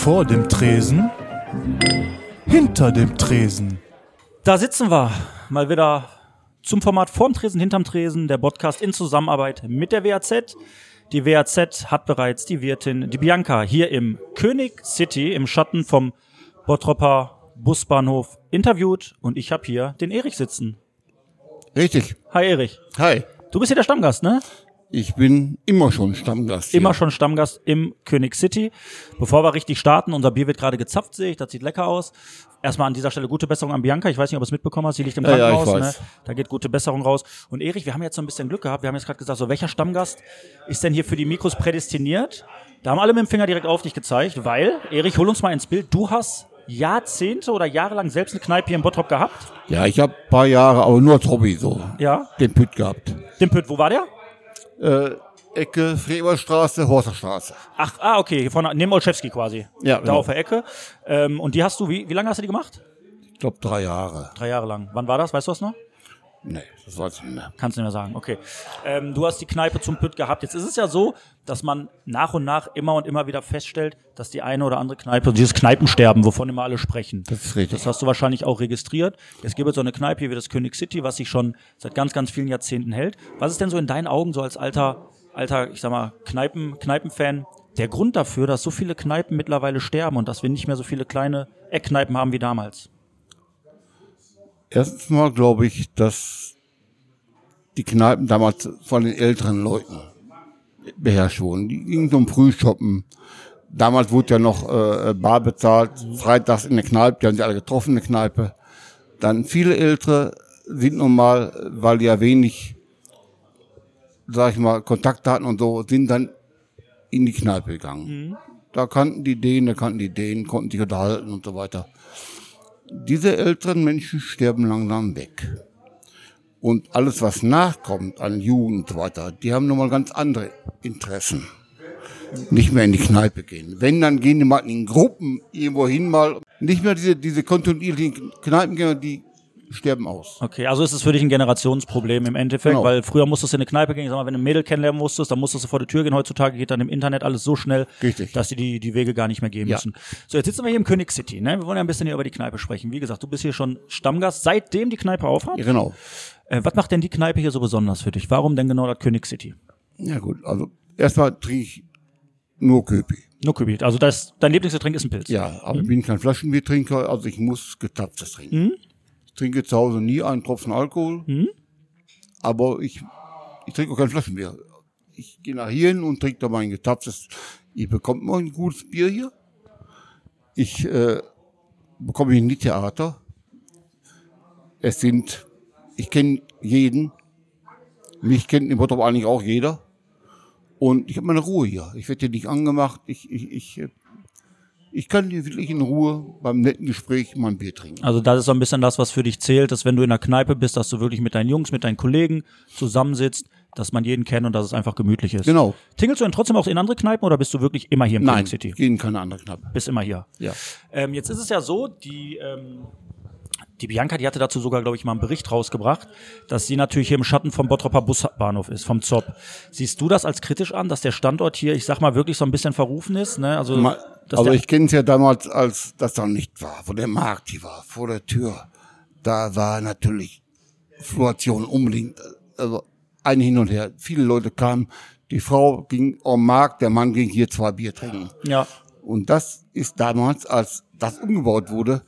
Vor dem Tresen. Hinter dem Tresen. Da sitzen wir mal wieder zum Format Vorm Tresen, hinterm Tresen, der Podcast in Zusammenarbeit mit der WAZ. Die WAZ hat bereits die Wirtin, die Bianca, hier im König City im Schatten vom Bottropper Busbahnhof interviewt und ich habe hier den Erich sitzen. Richtig. Hi Erich. Hi. Du bist hier der Stammgast, ne? Ich bin immer schon Stammgast. Immer hier. schon Stammgast im König City. Bevor wir richtig starten, unser Bier wird gerade gezapft, sehe ich, das sieht lecker aus. Erstmal an dieser Stelle gute Besserung an Bianca. Ich weiß nicht, ob du es mitbekommen hast, sie liegt im Ja, ja, Krankenhaus. weiß. ne? Da geht gute Besserung raus. Und Erich, wir haben jetzt so ein bisschen Glück gehabt. Wir haben jetzt gerade gesagt, so welcher Stammgast ist denn hier für die Mikros prädestiniert? Da haben alle mit dem Finger direkt auf dich gezeigt, weil, Erich, hol uns mal ins Bild. Du hast Jahrzehnte oder jahrelang selbst eine Kneipe hier in Bottrop gehabt. Ja, ich habe paar Jahre, aber nur als Hobby so, Ja. den Püt gehabt. Den Püt, wo war der? Äh, Ecke Freberstraße, Horsterstraße. Ach, ah, okay, hier vorne, neben Olszewski quasi. Ja, Da genau. auf der Ecke. Ähm, und die hast du, wie, wie lange hast du die gemacht? Ich glaube drei Jahre. Drei Jahre lang. Wann war das? Weißt du das noch? Nee, das weiß ich nicht mehr. Kannst du nicht mehr sagen. Okay. Ähm, du hast die Kneipe zum Pütt gehabt. Jetzt ist es ja so, dass man nach und nach immer und immer wieder feststellt, dass die eine oder andere Kneipe, dieses Kneipensterben, wovon immer alle sprechen. Das ist richtig. Das hast du wahrscheinlich auch registriert. Es gibt jetzt so eine Kneipe hier wie das König City, was sich schon seit ganz, ganz vielen Jahrzehnten hält. Was ist denn so in deinen Augen so als alter, alter, ich sag mal, Kneipen, Kneipenfan der Grund dafür, dass so viele Kneipen mittlerweile sterben und dass wir nicht mehr so viele kleine Eckkneipen haben wie damals? Erstens mal glaube ich, dass die Kneipen damals von den älteren Leuten beherrscht wurden. Die gingen zum Frühshoppen. Damals wurde ja noch äh, bar bezahlt, freitags in der Kneipe, die haben sich alle getroffen in der Kneipe. Dann viele Ältere sind nun mal, weil die ja wenig, sag ich mal, Kontakte hatten und so, sind dann in die Kneipe gegangen. Da kannten die den, da kannten die den, konnten sich unterhalten und so weiter diese älteren Menschen sterben langsam weg. Und alles, was nachkommt an Jugend weiter, die haben nochmal ganz andere Interessen. Nicht mehr in die Kneipe gehen. Wenn, dann gehen die mal in Gruppen irgendwo hin mal. Nicht mehr diese, diese kontinuierlichen Kneipengänger, die sterben aus. Okay, also ist es für dich ein Generationsproblem im Endeffekt, Genau. weil früher musstest du in eine Kneipe gehen, sag mal, wenn du ein Mädel kennenlernen musstest, dann musstest du vor die Tür gehen. Heutzutage geht dann im Internet alles so schnell, Richtig. dass die, die die Wege gar nicht mehr gehen Ja. müssen. So, jetzt sitzen wir hier im König City, ne? Wir wollen ja ein bisschen hier über die Kneipe sprechen. Wie gesagt, du bist hier schon Stammgast, seitdem die Kneipe aufhat. Ja, genau. Äh, was macht denn die Kneipe hier so besonders für dich? Warum denn genau das König City? Ja gut, also erstmal trinke ich nur Köpi. Nur Kübit. Also das, dein Lieblingsgetränk ist ein Pilz. Ja, aber ich bin kein Flaschenbiertrinker, also ich muss getapftes trinken. Ich trinke zu Hause nie einen Tropfen Alkohol, aber ich, ich trinke auch kein Flaschenbier. Ich gehe nach hier hin und trinke da mein getapftes. Ich bekomme immer ein gutes Bier hier. Ich äh, bekomme hier nie Theater. Es sind, ich kenne jeden. Mich kennt im Bottrop eigentlich auch jeder. Und ich habe meine Ruhe hier. Ich werde hier nicht angemacht. Ich, ich, ich, äh, ich kann hier wirklich in Ruhe beim netten Gespräch mein Bier trinken. Also das ist so ein bisschen das, was für dich zählt, dass wenn du in der Kneipe bist, dass du wirklich mit deinen Jungs, mit deinen Kollegen zusammensitzt, dass man jeden kennt und dass es einfach gemütlich ist. Genau. Tingelst du denn trotzdem auch in andere Kneipen oder bist du wirklich immer hier im Nein, City? gehen keine andere Kneipe. Bist immer hier. Ja. Ähm, jetzt ist es ja so, die, ähm, die Bianca, die hatte dazu sogar, glaube ich, mal einen Bericht rausgebracht, dass sie natürlich hier im Schatten vom Bottropper Busbahnhof ist, vom ZOP. Siehst du das als kritisch an, dass der Standort hier, ich sag mal, wirklich so ein bisschen verrufen ist? Ne? Also, Ma- dass Also ich kenne es ja damals, als das noch nicht war, wo der Markt hier war, vor der Tür. Da war natürlich Fluktuation unbedingt, also ein Hin und Her. Viele Leute kamen, die Frau ging am Markt, der Mann ging hier zwei Bier trinken. ja, Und das ist damals, als das umgebaut wurde,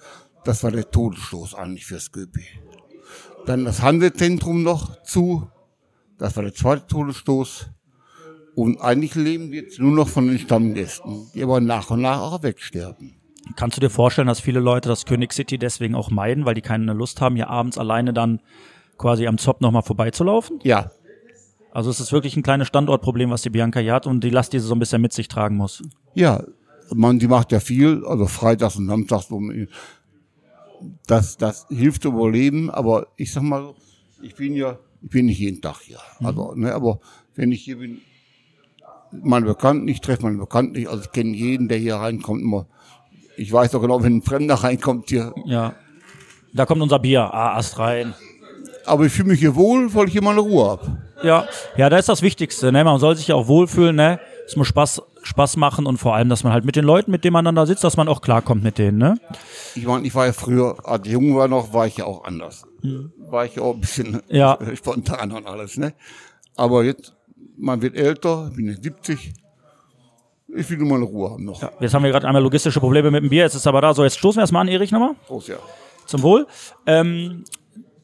das war der Todesstoß eigentlich fürs Göpi. Dann das Handelszentrum noch zu, das war der zweite Todesstoß. Und eigentlich leben wir jetzt nur noch von den Stammgästen, die aber nach und nach auch wegsterben. Kannst du dir vorstellen, dass viele Leute das König City deswegen auch meiden, weil die keine Lust haben, hier abends alleine dann quasi am Zop nochmal vorbeizulaufen? Ja, Also es ist wirklich ein kleines Standortproblem, was die Bianca hier hat und die Last, die sie so ein bisschen mit sich tragen muss. ja, man, die macht ja viel, also freitags und samstags, das, das hilft überleben, aber ich sag mal, ich bin ja, ich bin nicht jeden Tag hier. Also, ne, aber wenn ich hier bin, meine Bekannten, ich treffe meine Bekannten nicht, also ich kenne jeden, der hier reinkommt, immer. Ich weiß doch genau, wenn ein Fremder reinkommt hier. Ja. Da kommt unser Bier, ah, Ast rein. Aber ich fühle mich hier wohl, weil ich hier meine Ruhe habe. Ja, ja, da ist das Wichtigste, ne? Man soll sich ja auch wohlfühlen, ne? Es muss Spaß, Spaß machen und vor allem, dass man halt mit den Leuten, mit denen man dann da sitzt, dass man auch klarkommt mit denen, ne? Ich meine, ich war ja früher, als ich jung war noch, war ich ja auch anders. War ich ja auch ein bisschen Ja. spontan und alles, ne? Aber jetzt, man wird älter, ich bin jetzt 70. Ich will nur mal eine Ruhe haben noch. Jetzt haben wir gerade einmal logistische Probleme mit dem Bier, jetzt ist es aber da. So, jetzt stoßen wir erstmal an, Erich, nochmal. Prost, ja. Zum Wohl. Ähm,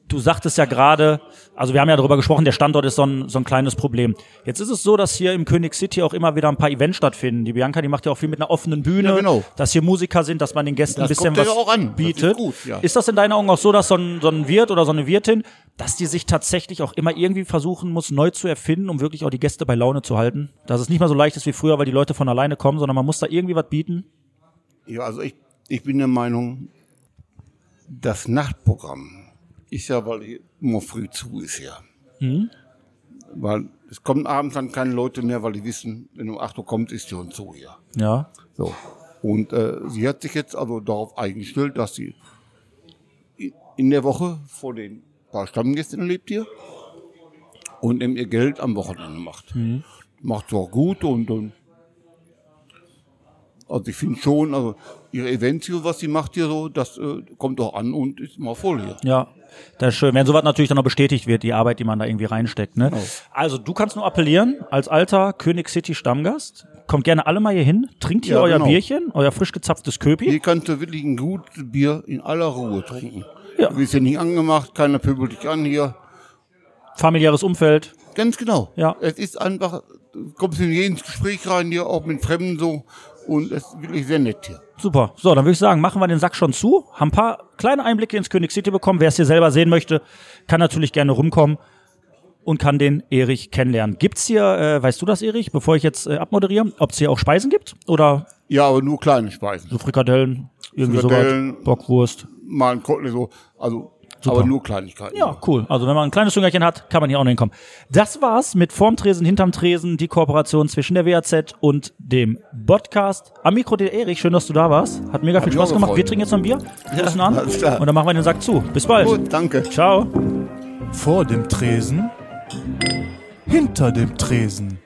du sagtest ja gerade, also wir haben ja darüber gesprochen, der Standort ist so ein, so ein kleines Problem. Jetzt ist es so, dass hier im König City auch immer wieder ein paar Events stattfinden. Die Bianca, die macht ja auch viel mit einer offenen Bühne, Ja, genau. dass hier Musiker sind, dass man den Gästen ein Das bisschen kommt ja was auch an. Das ist bietet. gut, ja. ist das in deinen Augen auch so, dass so ein, so ein Wirt oder so eine Wirtin, dass die sich tatsächlich auch immer irgendwie versuchen muss, neu zu erfinden, um wirklich auch die Gäste bei Laune zu halten? Dass es nicht mehr so leicht ist wie früher, weil die Leute von alleine kommen, sondern man muss da irgendwie was bieten? Ja, also ich, ich bin der Meinung, das Nachtprogramm ist ja, weil hier immer früh zu ist ja. Weil es kommen abends dann keine Leute mehr, weil die wissen, wenn um 8 Uhr kommt, ist schon zu hier. Ja. So. Und äh, sie hat sich jetzt also darauf eingestellt, dass sie in der Woche vor den paar Stammgästen lebt hier und eben ihr Geld am Wochenende macht. Macht sie auch gut und, und also ich finde schon, also ihre Events hier, was sie macht hier so, das äh, kommt auch an und ist immer voll hier. Ja, das ist schön. Wenn sowas natürlich dann noch bestätigt wird, die Arbeit, die man da irgendwie reinsteckt. Ne? Also du kannst nur appellieren, als alter König City Stammgast, kommt gerne alle mal hier hin, trinkt hier Ja, euer genau. Bierchen, euer frisch gezapftes Köpi. Hier kannst du wirklich ein gutes Bier in aller Ruhe trinken. Ja. Du wirst hier nicht angemacht, keiner pöbelt dich an hier. Familiäres Umfeld. Ganz genau. Ja. Es ist einfach, du kommst in jedes Gespräch rein hier, auch mit Fremden so. Und es ist wirklich sehr nett hier. Super. So, dann würde ich sagen, machen wir den Sack schon zu, haben ein paar kleine Einblicke ins König City bekommen. Wer es hier selber sehen möchte, kann natürlich gerne rumkommen und kann den Erich kennenlernen. Gibt's hier, äh, weißt du das, Erich, bevor ich jetzt äh, abmoderiere, ob es hier auch Speisen gibt? Oder Ja, aber nur kleine Speisen. so Frikadellen, irgendwie Frikadellen. sowas, Bockwurst? Mal ein Kotelett so, also, Super. aber nur Kleinigkeiten. Ja, cool. Also wenn man ein kleines Jüngerchen hat, kann man hier auch noch hinkommen. Das war's mit Vorm Tresen, hinterm Tresen, die Kooperation zwischen der WAZ und dem Podcast. Am Mikro der Erich, schön, dass du da warst. Hat mega viel mich Spaß gemacht. gefreut. Wir trinken jetzt noch ein Bier, stoßen an alles klar. und dann machen wir den Sack zu. Bis bald. Gut, danke. Ciao. Vor dem Tresen, hinter dem Tresen.